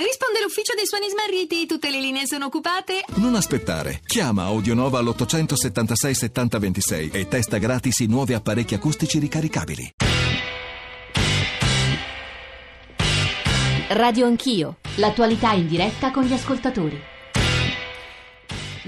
Risponde l'ufficio dei suoni smarriti, tutte le linee sono occupate. Non aspettare. Chiama Audionova all'876 7026 e testa gratis i nuovi apparecchi acustici ricaricabili. Radio Anch'io, l'attualità in diretta con gli ascoltatori.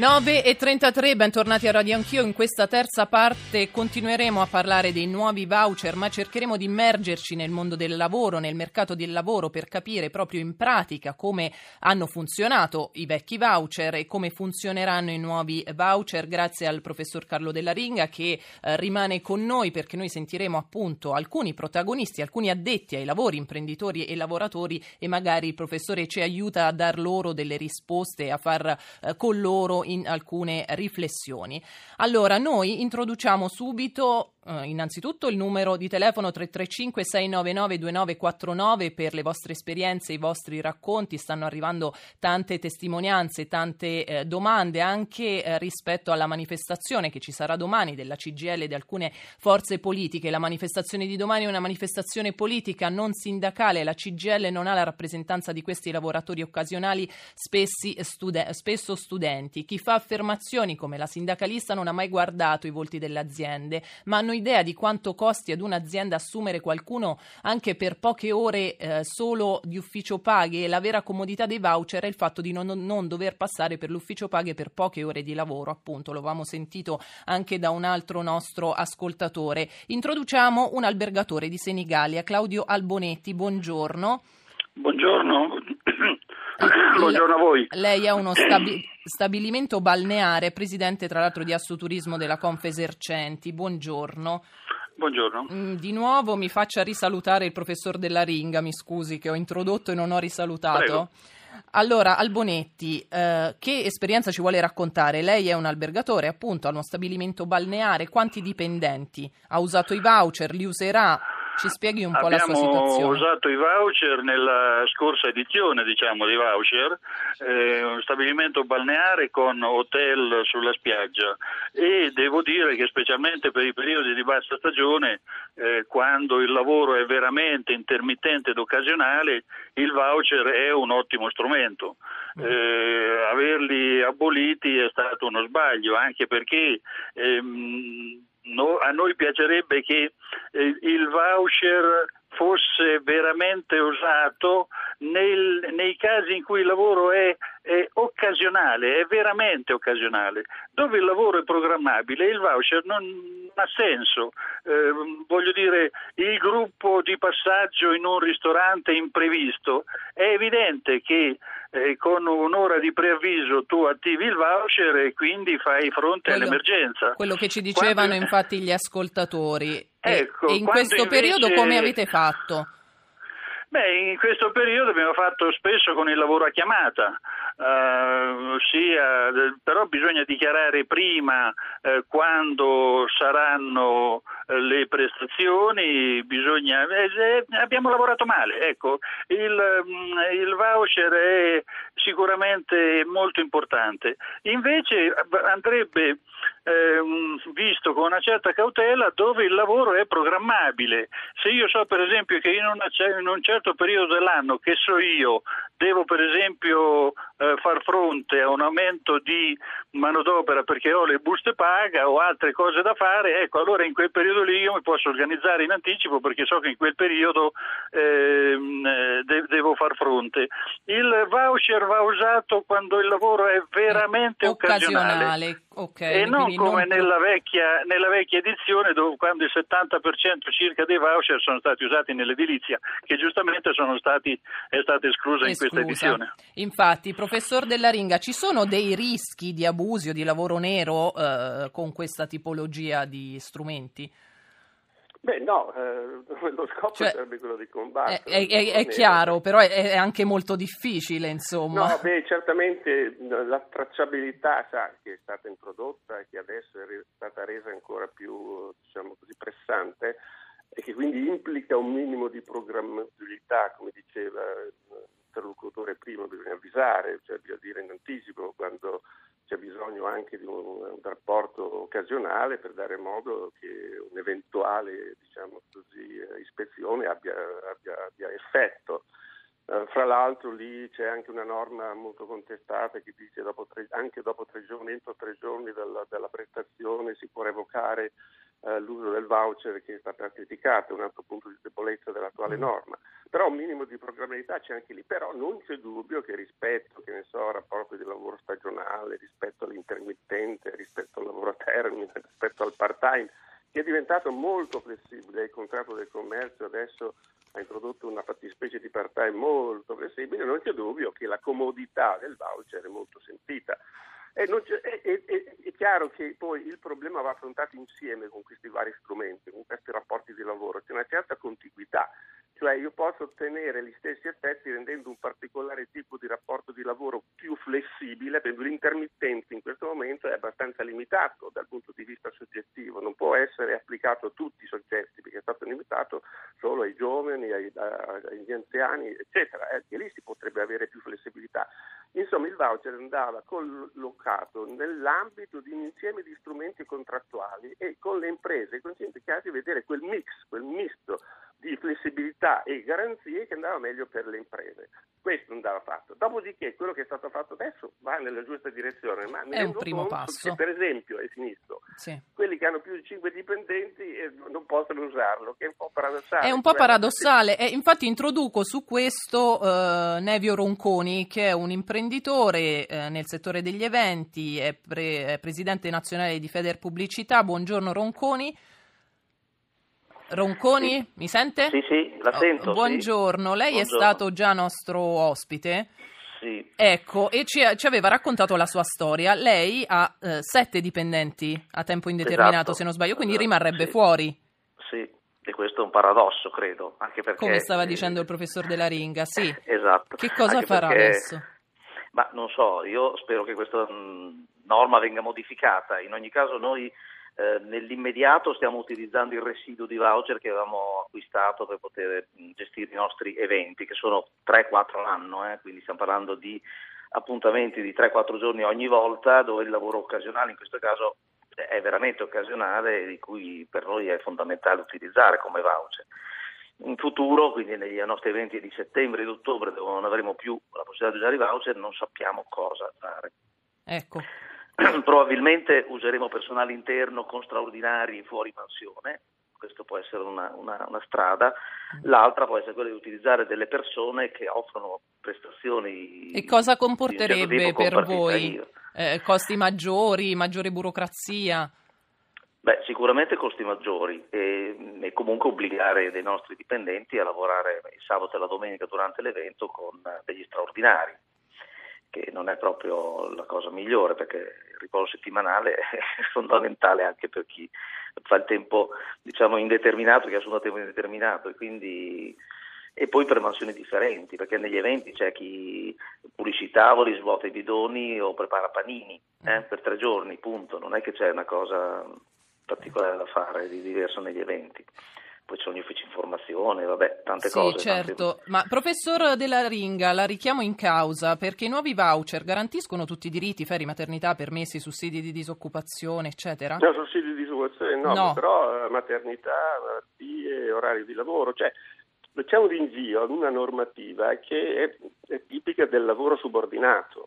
9 e 33, bentornati a Radio Anch'io. In questa terza parte continueremo a parlare dei nuovi voucher, ma cercheremo di immergerci nel mondo del lavoro, nel mercato del lavoro, per capire proprio in pratica come hanno funzionato i vecchi voucher e come funzioneranno i nuovi voucher, grazie al professor Carlo Della Ringa che eh, rimane con noi perché noi sentiremo appunto alcuni protagonisti, alcuni addetti ai lavori, imprenditori e lavoratori e magari il professore ci aiuta a dar loro delle risposte, a far eh, con loro in alcune riflessioni. Allora, noi introduciamo subito Uh, innanzitutto il numero di telefono 335 699 2949 per le vostre esperienze, i vostri racconti, stanno arrivando tante testimonianze, tante eh, domande anche eh, rispetto alla manifestazione che ci sarà domani della CGL e di alcune forze politiche. La manifestazione di domani è una manifestazione politica non sindacale, la CGL non ha la rappresentanza di questi lavoratori occasionali, studen- spesso studenti. Chi fa affermazioni come la sindacalista non ha mai guardato i volti delle aziende, ma hanno idea di quanto costi ad un'azienda assumere qualcuno anche per poche ore eh, solo di ufficio paghe la vera comodità dei voucher è il fatto di non, non dover passare per l'ufficio paghe per poche ore di lavoro, appunto, lo avevamo sentito anche da un altro nostro ascoltatore. Introduciamo un albergatore di Senigallia, Claudio Albonetti, buongiorno. Buongiorno. Buongiorno a voi. Lei ha uno stabi- stabilimento balneare, presidente tra l'altro di Assoturismo della Confesercenti. Buongiorno. Buongiorno. Mm, di nuovo mi faccia risalutare il professor Della Ringa, mi scusi che ho introdotto e non ho risalutato. Prego. Allora, Albonetti, eh, che esperienza ci vuole raccontare? Lei è un albergatore, appunto, ha uno stabilimento balneare. Quanti dipendenti? Ha usato i voucher? Li userà? Ci spieghi un po' Abbiamo la sua situazione. Abbiamo usato i voucher nella scorsa edizione, diciamo, di voucher, eh, un stabilimento balneare con hotel sulla spiaggia e devo dire che specialmente per i periodi di bassa stagione, eh, quando il lavoro è veramente intermittente ed occasionale, il voucher è un ottimo strumento. Eh, averli aboliti è stato uno sbaglio, anche perché ehm, no, a noi piacerebbe che eh, il voucher fosse veramente usato nel, nei casi in cui il lavoro è, è, occasionale, è veramente occasionale. Dove il lavoro è programmabile, il voucher non ha senso. Eh, voglio dire, il gruppo di passaggio in un ristorante imprevisto, è evidente che eh, con un'ora di preavviso tu attivi il voucher e quindi fai fronte quello, all'emergenza. Quello che ci dicevano Quando... infatti gli ascoltatori. Ecco, e in questo invece... periodo come avete fatto? Beh, in questo periodo abbiamo fatto spesso con il lavoro a chiamata, uh, sia, però bisogna dichiarare prima uh, quando saranno le prestazioni, bisogna, eh, abbiamo lavorato male, ecco, il, um, il voucher è sicuramente molto importante, invece andrebbe ehm, visto con una certa cautela dove il lavoro è programmabile. Se io so per esempio che in, una, in un certo periodo dell'anno, che so io, devo per esempio eh, far fronte a un aumento di manodopera perché ho le buste paga o altre cose da fare, ecco allora in quel periodo lì io mi posso organizzare in anticipo perché so che in quel periodo ehm, eh, de- devo far fronte. Il voucher va usato quando il lavoro è veramente occasionale. occasionale. Okay, e non come non... Nella, vecchia, nella, vecchia, edizione dove quando il 70% circa dei voucher sono stati usati nell'edilizia, che giustamente stati, è stata esclusa, esclusa in questa edizione. Infatti, professor Della Ringa, ci sono dei rischi di abusi o di lavoro nero eh, con questa tipologia di strumenti? Beh no, eh, lo scopo cioè, sarebbe quello di combattere. È, è, è chiaro, però è, è, anche molto difficile, insomma. No, beh, certamente la tracciabilità sa, che è stata introdotta e che adesso è stata resa ancora più, diciamo così, pressante e che quindi implica un minimo di programmabilità, come diceva l'interlocutore prima, bisogna avvisare, cioè bisogna dire in anticipo quando c'è bisogno anche di un, un, rapporto occasionale per dare modo che un'eventuale diciamo così, ispezione abbia, abbia, abbia effetto. Uh, fra l'altro lì c'è anche una norma molto contestata che dice dopo tre, anche dopo tre giorni, entro tre giorni della, della prestazione si può revocare uh, l'uso del voucher che è stata criticata, un altro punto di debolezza dell'attuale mm. norma. Però un minimo di programmabilità c'è anche lì, però non c'è dubbio che rispetto, che ne so, al rapporto di lavoro stagionale, rispetto all'intermittente, rispetto al lavoro a termine, rispetto al part-time, che è diventato molto flessibile, il contratto del commercio adesso ha introdotto una fattispecie di part-time molto flessibile, non c'è dubbio che la comodità del voucher è molto sentita. È, è, è, è, chiaro che poi il problema va affrontato insieme con questi vari strumenti, con questi rapporti di lavoro, c'è una certa contiguità, cioè io posso ottenere gli stessi effetti rendendo un particolare tipo di rapporto di lavoro più flessibile, per l'intermittenza in questo momento è abbastanza limitato dal punto di vista soggettivo, non può essere applicato a tutti i soggetti perché è stato limitato solo ai giovani, ai, agli anziani, eccetera, e eh, lì si potrebbe avere più flessibilità. Insomma, il voucher andava collocato nell'ambito di un insieme di strumenti contrattuali e con le imprese consente di vedere quel mix, quel misto di flessibilità e garanzie che andava meglio per le imprese. Questo andava fatto. Dopodiché quello che è stato fatto adesso va nella giusta direzione, ma è un primo passo. Per esempio, è finito. Sì. Quelli che hanno più di 5 dipendenti eh, non possono usarlo, che è un po' paradossale. È un po' paradossale. E infatti introduco su questo eh, Nevio Ronconi, che è un imprenditore eh, nel settore degli eventi, è, pre- è presidente nazionale di Feder Pubblicità. Buongiorno Ronconi. Ronconi, sì. mi sente? Sì, sì, la sento. Oh, buongiorno, sì. lei buongiorno. è stato già nostro ospite. Sì. Ecco, e ci, ci, aveva raccontato la sua storia. Lei ha eh, sette dipendenti a tempo indeterminato, esatto. se non sbaglio, quindi esatto. rimarrebbe sì. fuori. Sì, e questo è un paradosso, credo, anche perché... Come stava dicendo il professor Della Ringa, sì. esatto. Che cosa anche farà perché... adesso? Ma non so, io spero che questa mh, norma venga modificata. In ogni caso noi eh, nell'immediato stiamo utilizzando il residuo di voucher che avevamo acquistato per poter gestire i nostri eventi, che sono 3-4 l'anno, eh, quindi stiamo parlando di appuntamenti di 3-4 giorni ogni volta, dove il lavoro occasionale in questo caso è veramente occasionale e di cui per noi è fondamentale utilizzare come voucher. In futuro, quindi negli nostri eventi di settembre e di ottobre, dove non avremo più la possibilità di usare i voucher, non sappiamo cosa fare. Ecco. Probabilmente useremo personale interno con straordinari fuori mansione, questa può essere una, una, una, strada, l'altra può essere quella di utilizzare delle persone che offrono prestazioni. E cosa comporterebbe certo per voi? Eh, costi maggiori, maggiore burocrazia? Beh, sicuramente costi maggiori e, e, comunque obbligare dei nostri dipendenti a lavorare il sabato e la domenica durante l'evento con degli straordinari che non è proprio la cosa migliore perché il riposo settimanale è fondamentale anche per chi fa il tempo diciamo indeterminato che assume tempo indeterminato e quindi e poi per mansioni differenti perché negli eventi c'è chi pulisce i tavoli, svuota i bidoni o prepara panini eh, per tre giorni, punto, non è che c'è una cosa particolare da fare di diverso negli eventi poi ci sono gli uffici informazione, vabbè, tante sì, cose. Sì, certo. Tante... Ma professor Della Ringa, la richiamo in causa perché i nuovi voucher garantiscono tutti i diritti, ferie, maternità, permessi, sussidi di disoccupazione, eccetera? No, sussidi di disoccupazione no, no. però eh, maternità, malattie, orari di lavoro, cioè c'è un rinvio ad una normativa che è, è tipica del lavoro subordinato.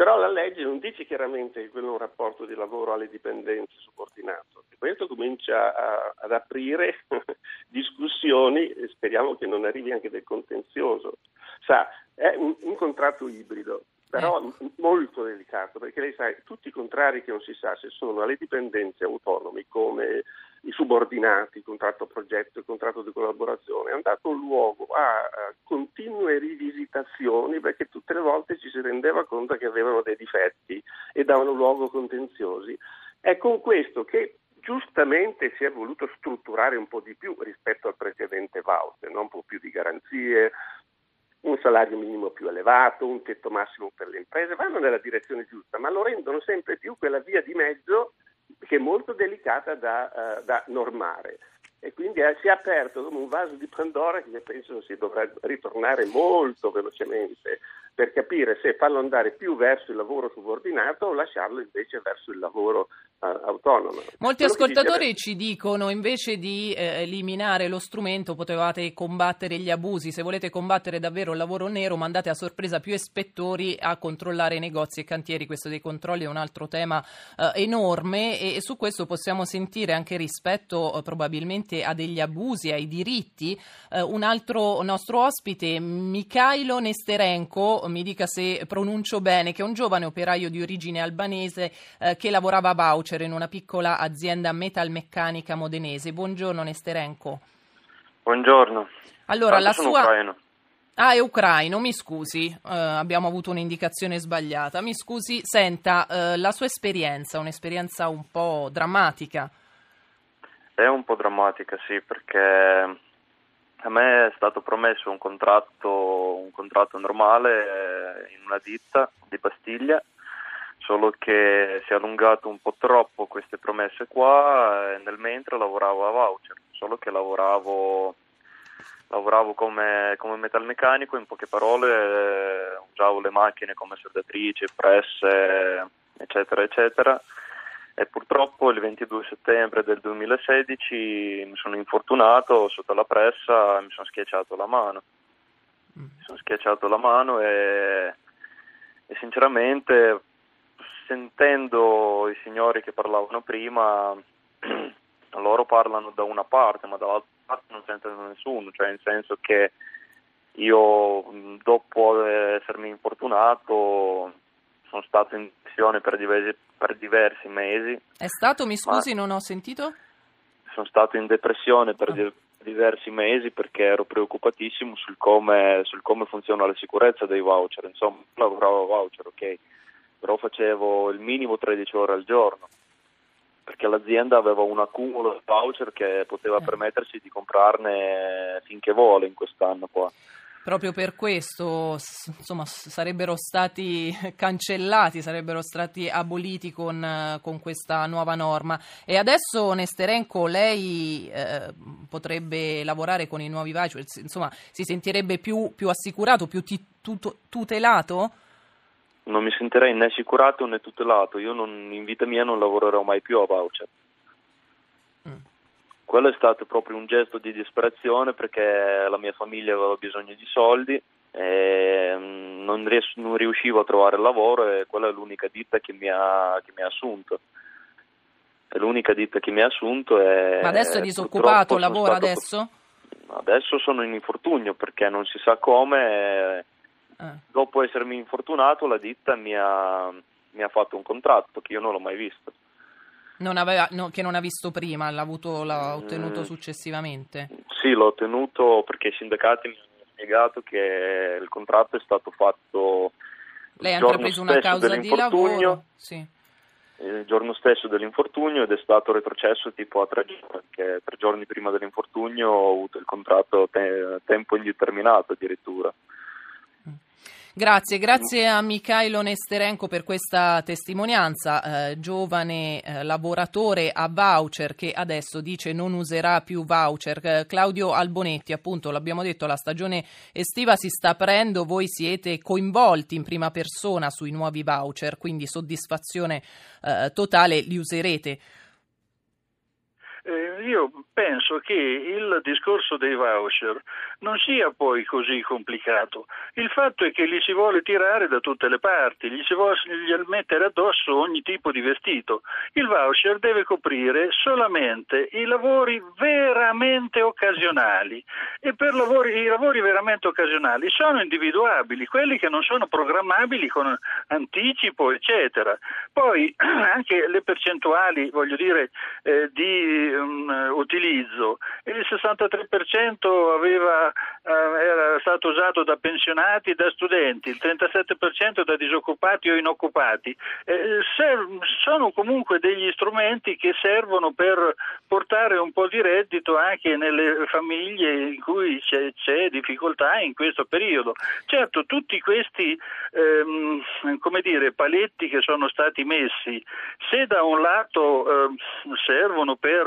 Però la legge non dice chiaramente che quello è un rapporto di lavoro alle dipendenze subordinato. E questo comincia a, ad aprire discussioni e speriamo che non arrivi anche del contenzioso. Sa, è un, un contratto ibrido, però ecco. molto delicato, perché lei sa, tutti i contrari che non si sa se sono alle dipendenze autonomi come i subordinati, il contratto progetto, il contratto di collaborazione, hanno dato luogo a, a continue rivisitazioni perché tutte le volte ci si rendeva conto che avevano dei difetti e davano luogo a contenziosi. È con questo che giustamente si è voluto strutturare un po' di più rispetto al precedente voucher, no? un po' più di garanzie, un salario minimo più elevato, un tetto massimo per le imprese, vanno nella direzione giusta, ma lo rendono sempre più quella via di mezzo che è molto delicata da, uh, da normare. E quindi eh, si è aperto come un vaso di Pandora che penso si dovrà ritornare molto velocemente per capire se farlo andare più verso il lavoro subordinato o lasciarlo invece verso il lavoro uh, autonomo. Molti Quello ascoltatori dice... ci dicono invece di eh, eliminare lo strumento potevate combattere gli abusi, se volete combattere davvero il lavoro nero mandate a sorpresa più ispettori a controllare i negozi e cantieri, questo dei controlli è un altro tema eh, enorme e, e, su questo possiamo sentire anche rispetto eh, probabilmente a degli abusi, ai diritti, eh, un altro nostro ospite, Mikhailo Nesterenko, mi dica se pronuncio bene, che è un giovane operaio di origine albanese eh, che lavorava a voucher in una piccola azienda metalmeccanica modenese. Buongiorno Nesterenko. Buongiorno. Allora, la sua... Ucraino. Ah, è ucraino, mi scusi, eh, abbiamo avuto un'indicazione sbagliata. Mi scusi, senta, eh, la sua esperienza, un'esperienza un po' drammatica. È un po' drammatica, sì, perché a me è stato promesso un contratto, un contratto normale eh, in una ditta di Bastiglia, solo che si è allungato un po' troppo queste promesse qua e nel mentre lavoravo a voucher, solo che lavoravo, lavoravo come, come metalmeccanico, in poche parole eh, usavo le macchine come saldatrici, presse, eccetera, eccetera e purtroppo il 22 settembre del 2016 mi sono infortunato sotto la pressa e mi sono schiacciato la mano. Mm. Mi sono schiacciato la mano e, e sinceramente sentendo i signori che parlavano prima, loro parlano da una parte, ma dall'altra parte non sentono nessuno, cioè nel senso che io dopo essermi infortunato sono stato in missione per diversi, per diversi mesi. È stato, mi scusi, non ho sentito? Sono stato in depressione per oh. diversi mesi perché ero preoccupatissimo sul come, sul come, funziona la sicurezza dei voucher. Insomma, lavoravo a voucher, ok, però facevo il minimo 13 ore al giorno perché l'azienda aveva un accumulo di voucher che poteva eh. permettersi di comprarne finché vuole in quest'anno qua. Proprio per questo insomma, sarebbero stati cancellati, sarebbero stati aboliti con, con questa nuova norma. E adesso Nesterenko, lei eh, potrebbe lavorare con i nuovi voucher, insomma si sentirebbe più, più assicurato, più tutelato? Non mi sentirei né assicurato né tutelato, io non, in vita mia non lavorerò mai più a voucher quello è stato proprio un gesto di disperazione perché la mia famiglia aveva bisogno di soldi e mm, non, ries- non riuscivo a trovare lavoro e quella è l'unica ditta che mi ha, che mi ha assunto. È l'unica ditta che mi ha assunto e Ma adesso è disoccupato, lavora adesso? Adesso sono in infortunio perché non si sa come. Eh. Dopo essermi infortunato la ditta mi ha, mi ha fatto un contratto che io non l'ho mai visto. Non aveva, no, che non ha visto prima, l'ha, avuto, l'ha ottenuto mm. successivamente? Sì, l'ho ottenuto perché i sindacati mi hanno spiegato che il contratto è stato fatto. Lei ha intrapreso una causa di lavoro? Sì. Il giorno stesso dell'infortunio ed è stato retrocesso tipo a tre giorni, perché tre giorni prima dell'infortunio ho avuto il contratto a te- tempo indeterminato addirittura. Grazie, grazie a Mikhailo Nesterenko per questa testimonianza, eh, giovane eh, lavoratore a voucher che adesso dice non userà più voucher. Eh, Claudio Albonetti, appunto, l'abbiamo detto, la stagione estiva si sta aprendo, voi siete coinvolti in prima persona sui nuovi voucher, quindi soddisfazione eh, totale, li userete. Eh, io penso che il discorso dei voucher non sia poi così complicato. Il fatto è che li si vuole tirare da tutte le parti, gli si vuole mettere addosso ogni tipo di vestito. Il voucher deve coprire solamente i lavori veramente occasionali e per lavori, i lavori veramente occasionali sono individuabili, quelli che non sono programmabili con anticipo, eccetera. Poi anche le percentuali, voglio dire, eh, di um, utilizzo. Il 63% aveva, uh, era stato usato da pensionati e da studenti, il 37% da disoccupati o inoccupati. Eh, serv- sono comunque degli strumenti che servono per portare un po' di reddito anche nelle famiglie in cui c'è, c'è difficoltà in questo periodo. Certo, tutti questi ehm, come dire, paletti che sono stati messi, se da un lato eh, servono per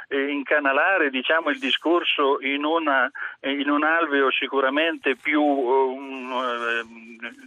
eh, incanalare diciamo, il discorso in, una, in, un alveo sicuramente più eh,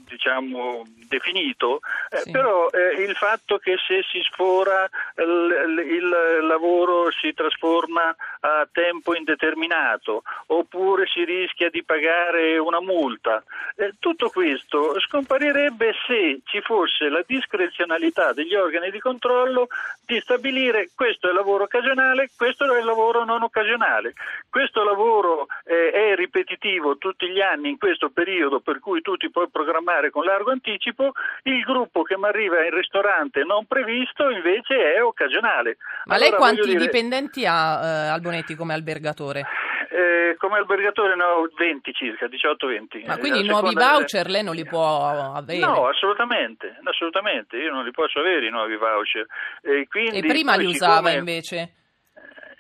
diciamo definito, eh, Sì. però eh, il fatto che se si sfora il, il lavoro si trasforma a tempo indeterminato oppure si rischia di pagare una multa, eh, tutto questo scomparirebbe se ci fosse la discrezionalità degli organi di controllo di stabilire questo è lavoro occasionale, questo è lavoro non occasionale. Questo lavoro eh, è ripetitivo tutti gli anni in questo periodo per cui tu ti puoi programmare con largo anticipo, il gruppo che mi arriva in ristorante non previsto invece è occasionale. Ma lei Allora, quanti voglio dire, dipendenti ha, eh, Albonetti, come albergatore? eh, come albergatore ne ho 20 circa, 18-20. Ma Eh, quindi i nuovi voucher lei non li può avere? No, assolutamente, assolutamente, io non li posso avere i nuovi voucher. E, quindi, e prima li usava siccome- invece?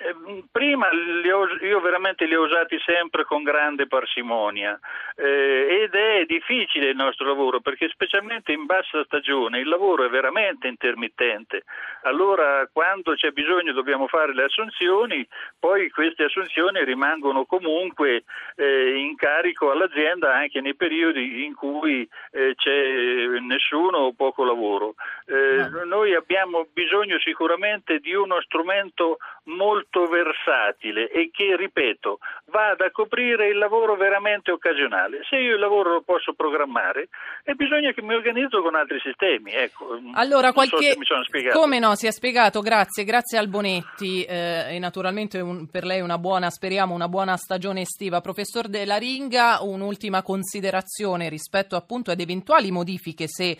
Eh, Prima li ho- io veramente li ho usati sempre con grande parsimonia eh, ed è difficile il nostro lavoro perché specialmente in bassa stagione il lavoro è veramente intermittente. Allora quando c'è bisogno dobbiamo fare le assunzioni, poi queste assunzioni rimangono comunque eh, in carico all'azienda anche nei periodi in cui eh, c'è nessuno o poco lavoro. Eh, Noi abbiamo bisogno sicuramente di uno strumento molto versatile e che, ripeto, vada a coprire il lavoro veramente occasionale. Se io il lavoro lo posso programmare, e bisogna che mi organizzo con altri sistemi. Ecco, Allora, so qualche... spiegato. Come no, si è spiegato, grazie, grazie Albonetti eh, e naturalmente un- per lei una buona, speriamo, una buona stagione estiva. Professor Della Ringa, un'ultima considerazione rispetto appunto ad eventuali modifiche se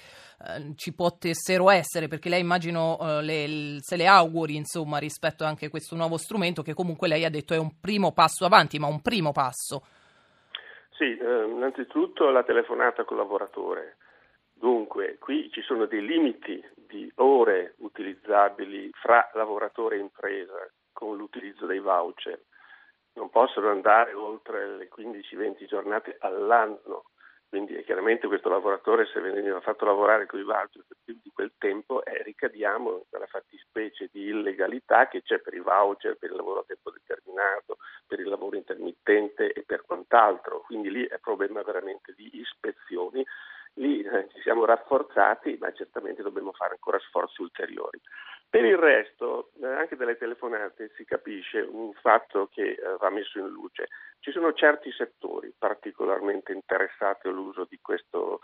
eh, ci potessero essere, perché lei immagino eh, le- se le auguri insomma rispetto anche a questo nuovo strumento che comunque lei ha detto è un primo passo avanti, ma un primo passo. Sì, eh, innanzitutto la telefonata col lavoratore. Dunque, qui ci sono dei limiti di ore utilizzabili fra lavoratore e impresa con l'utilizzo dei voucher. Non possono andare oltre le 15-20 giornate all'anno. Quindi eh, chiaramente questo lavoratore se veniva fatto lavorare con i voucher per più di quel tempo eh, ricadiamo in quella fattispecie di illegalità che c'è per i voucher, per il lavoro a tempo determinato, per il lavoro intermittente e per quant'altro. Quindi lì è problema veramente di ispezioni. Lì eh, ci siamo rafforzati, ma certamente dobbiamo fare ancora sforzi ulteriori. Per il resto, eh, anche dalle telefonate si capisce un fatto che eh, va messo in luce. Ci sono certi settori particolarmente interessati all'uso di questo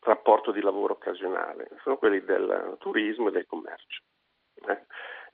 rapporto di lavoro occasionale, sono quelli del turismo e del commercio.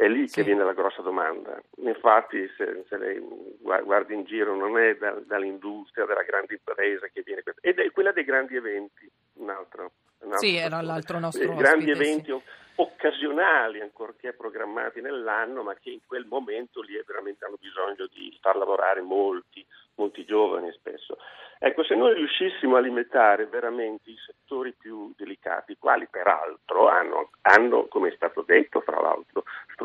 È lì Sì. che viene la grossa domanda. Infatti, se, se lei gua- guardi in giro, non è da- dall'industria, dalla grande impresa che viene questa, ed è quella dei grandi eventi, un altro. un altro Sì, era l'altro nostro Eh, grandi ospite, sì. eventi o- occasionali, ancorché programmati nell'anno, ma che in quel momento lì veramente hanno bisogno di far lavorare molti, molti giovani spesso. Ecco, se noi riuscissimo a limitare veramente i settori più delicati, quali peraltro hanno, hanno, come è stato detto, fra l'altro,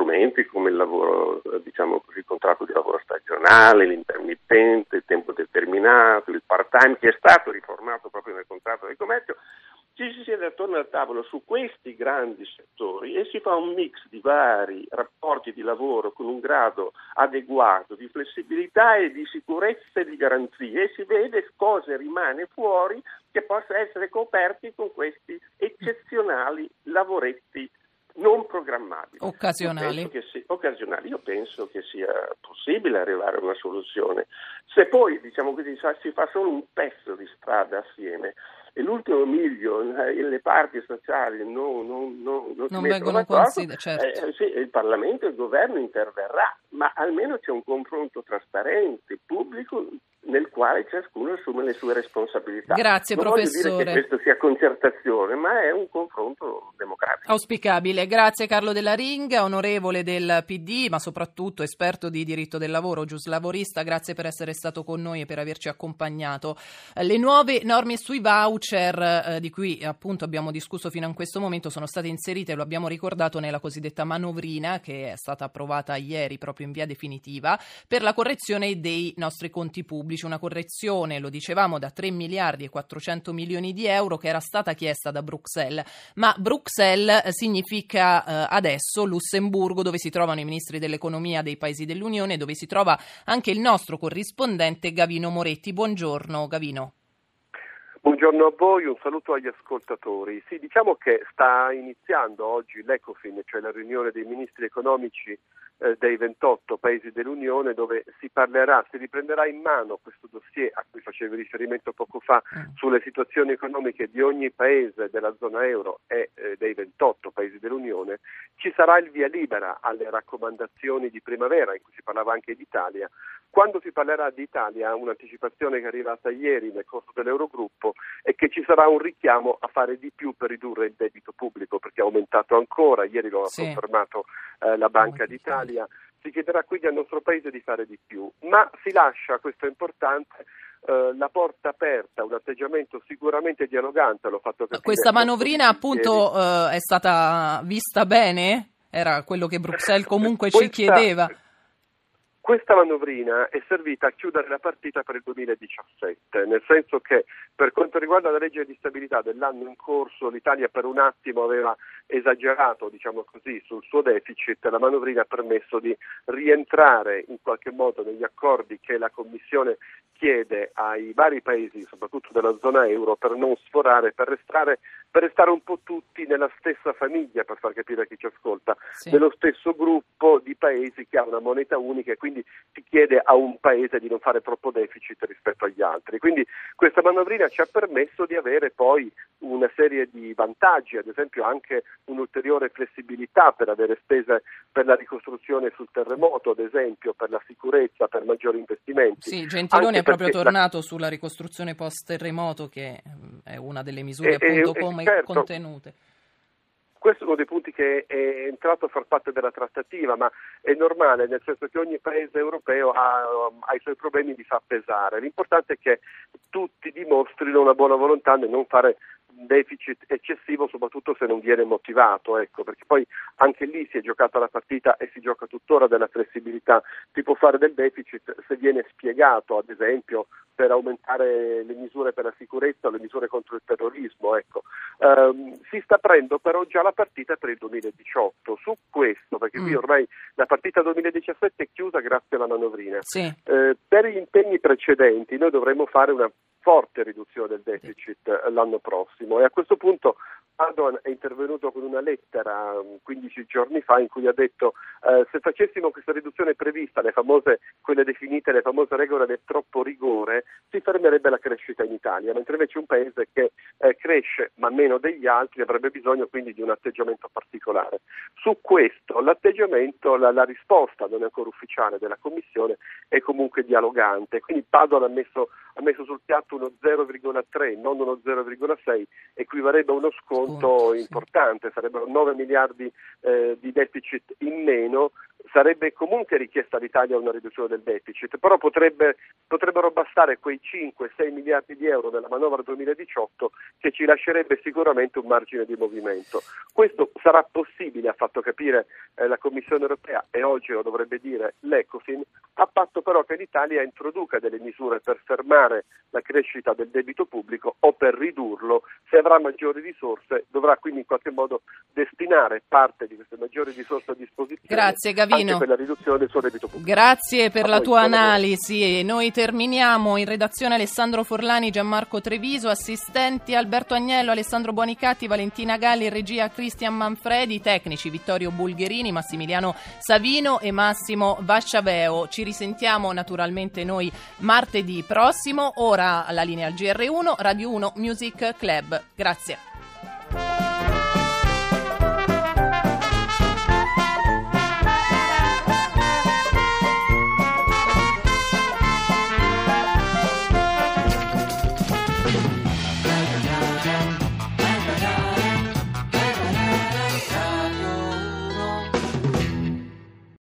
strumenti come il lavoro, diciamo così, il contratto di lavoro stagionale, l'intermittente, il tempo determinato, il part-time, che è stato riformato proprio nel contratto di commercio, ci si siede attorno al tavolo su questi grandi settori e si fa un mix di vari rapporti di lavoro con un grado adeguato di flessibilità e di sicurezza e di garanzie e si vede cosa rimane fuori che possa essere coperti con questi eccezionali lavoretti non programmabili. Occasionali. Io penso che sia- occasionali. Io penso che sia possibile arrivare a una soluzione. Se poi, diciamo così, si fa solo un pezzo di strada assieme e l'ultimo miglio, eh, le parti sociali non, non, non, non Non vengono d'accordo, consider- certo. eh, sì, il Parlamento e il governo interverrà, ma almeno c'è un confronto trasparente, pubblico, nel quale ciascuno assume le sue responsabilità. Grazie, non professore. voglio dire che questo sia concertazione, ma è un confronto democratico. Auspicabile. Grazie Carlo Della Ringa, onorevole del PD, ma soprattutto esperto di diritto del lavoro, giuslavorista. Grazie per essere stato con noi e per averci accompagnato. Eh, Le nuove norme sui voucher, eh, di cui appunto abbiamo discusso fino a questo momento, sono state inserite, lo abbiamo ricordato, nella cosiddetta manovrina che è stata approvata ieri proprio in via definitiva per la correzione dei nostri conti pubblici. Una correzione, lo dicevamo, da 3 miliardi e 400 milioni di euro che era stata chiesta da Bruxelles ma Bruxelles eh, significa eh, adesso Lussemburgo dove si trovano i ministri dell'economia dei paesi dell'Unione dove si trova anche il nostro corrispondente Gavino Moretti. Buongiorno Gavino. Buongiorno a voi, un saluto agli ascoltatori. Sì, diciamo che sta iniziando oggi l'ECOFIN, cioè la riunione dei ministri economici eh, dei 28 paesi dell'Unione, dove si parlerà, si riprenderà in mano questo dossier a cui facevi riferimento poco fa mm. sulle situazioni economiche di ogni paese della zona euro e eh, dei 28 paesi dell'Unione. Ci sarà il via libera alle raccomandazioni di primavera, in cui si parlava anche d'Italia. Quando si parlerà di Italia, un'anticipazione che è arrivata ieri nel corso dell'Eurogruppo, è che ci sarà un richiamo a fare di più per ridurre il debito pubblico, perché è aumentato ancora, ieri lo ha sì. confermato eh, la Banca d'Italia. Si chiederà quindi al nostro Paese di fare di più, ma si lascia, questo è importante, eh, la porta aperta, un atteggiamento sicuramente dialogante. L'ho fatto capire Questa manovrina appunto eh, è stata vista bene? Era quello che Bruxelles comunque Questa, ci chiedeva. Questa manovrina è servita a chiudere la partita per il 2017, nel senso che per quanto riguarda la legge di stabilità dell'anno in corso l'Italia per un attimo aveva esagerato diciamo così, sul suo deficit, la manovrina ha permesso di rientrare in qualche modo negli accordi che la Commissione chiede ai vari paesi, soprattutto della zona euro, per non sforare, per restare, per restare un po' tutti nella stessa famiglia, per far capire a chi ci ascolta, sì. nello stesso gruppo di paesi che ha una moneta unica e quindi quindi si chiede a un paese di non fare troppo deficit rispetto agli altri. Quindi questa manovrina ci ha permesso di avere poi una serie di vantaggi, ad esempio anche un'ulteriore flessibilità per avere spese per la ricostruzione sul terremoto, ad esempio per la sicurezza, per maggiori investimenti. Sì, Gentiloni è proprio tornato la... sulla ricostruzione post terremoto che è una delle misure e, appunto come certo. contenute questo è uno dei punti che è entrato a far parte della trattativa, ma è normale, nel senso che ogni paese europeo ha, ha i suoi problemi di fa pesare. L'importante è che tutti dimostrino una buona volontà nel non fare deficit eccessivo soprattutto se non viene motivato, ecco, perché poi anche lì si è giocata la partita e si gioca tuttora della flessibilità. Si può fare del deficit se viene spiegato, ad esempio, per aumentare le misure per la sicurezza o le misure contro il terrorismo. Ecco. Um, si sta aprendo però già la partita per il 2018 su questo, perché mm. qui ormai la partita 2017 è chiusa grazie alla manovrina. Sì. Eh, per gli impegni precedenti noi dovremmo fare una forte riduzione del deficit eh, l'anno prossimo. E a questo punto Padoan è intervenuto con una lettera 15 mm, giorni fa in cui ha detto eh, se facessimo questa riduzione prevista, le famose, quelle definite le famose regole del troppo rigore, si fermerebbe la crescita in Italia, mentre invece un paese che eh, cresce ma meno degli altri avrebbe bisogno quindi di un atteggiamento particolare. Su questo l'atteggiamento, la, la risposta non è ancora ufficiale della Commissione è comunque dialogante, quindi Padoan ha messo, ha messo sul piatto uno 0,3, non uno 0,6, equivarrebbe a uno sconto molto importante, sarebbero 9 miliardi eh, di deficit in meno, sarebbe comunque richiesta all'Italia una riduzione del deficit, però potrebbe, potrebbero bastare quei 5-6 miliardi di euro della manovra 2018 che ci lascerebbe sicuramente un margine di movimento. Questo sarà possibile, ha fatto capire eh, la Commissione europea e oggi lo dovrebbe dire l'Ecofin, a patto però che l'Italia introduca delle misure per fermare la crescita del debito pubblico o per ridurlo, se avrà maggiori risorse dovrà quindi in qualche modo destinare parte di queste maggiori risorse a disposizione Grazie, Gavino. Per la riduzione del suo debito pubblico. Grazie per a la tua analisi. Noi terminiamo in redazione Alessandro Forlani, Gianmarco Treviso, assistenti Alberto Agnello, Alessandro Buonicatti, Valentina Galli, regia Cristian Manfredi, tecnici Vittorio Bulgherini, Massimiliano Savino e Massimo Vasciaveo. Ci risentiamo naturalmente noi martedì prossimo, ora alla linea al GR1, Radio 1 Music Club. Grazie.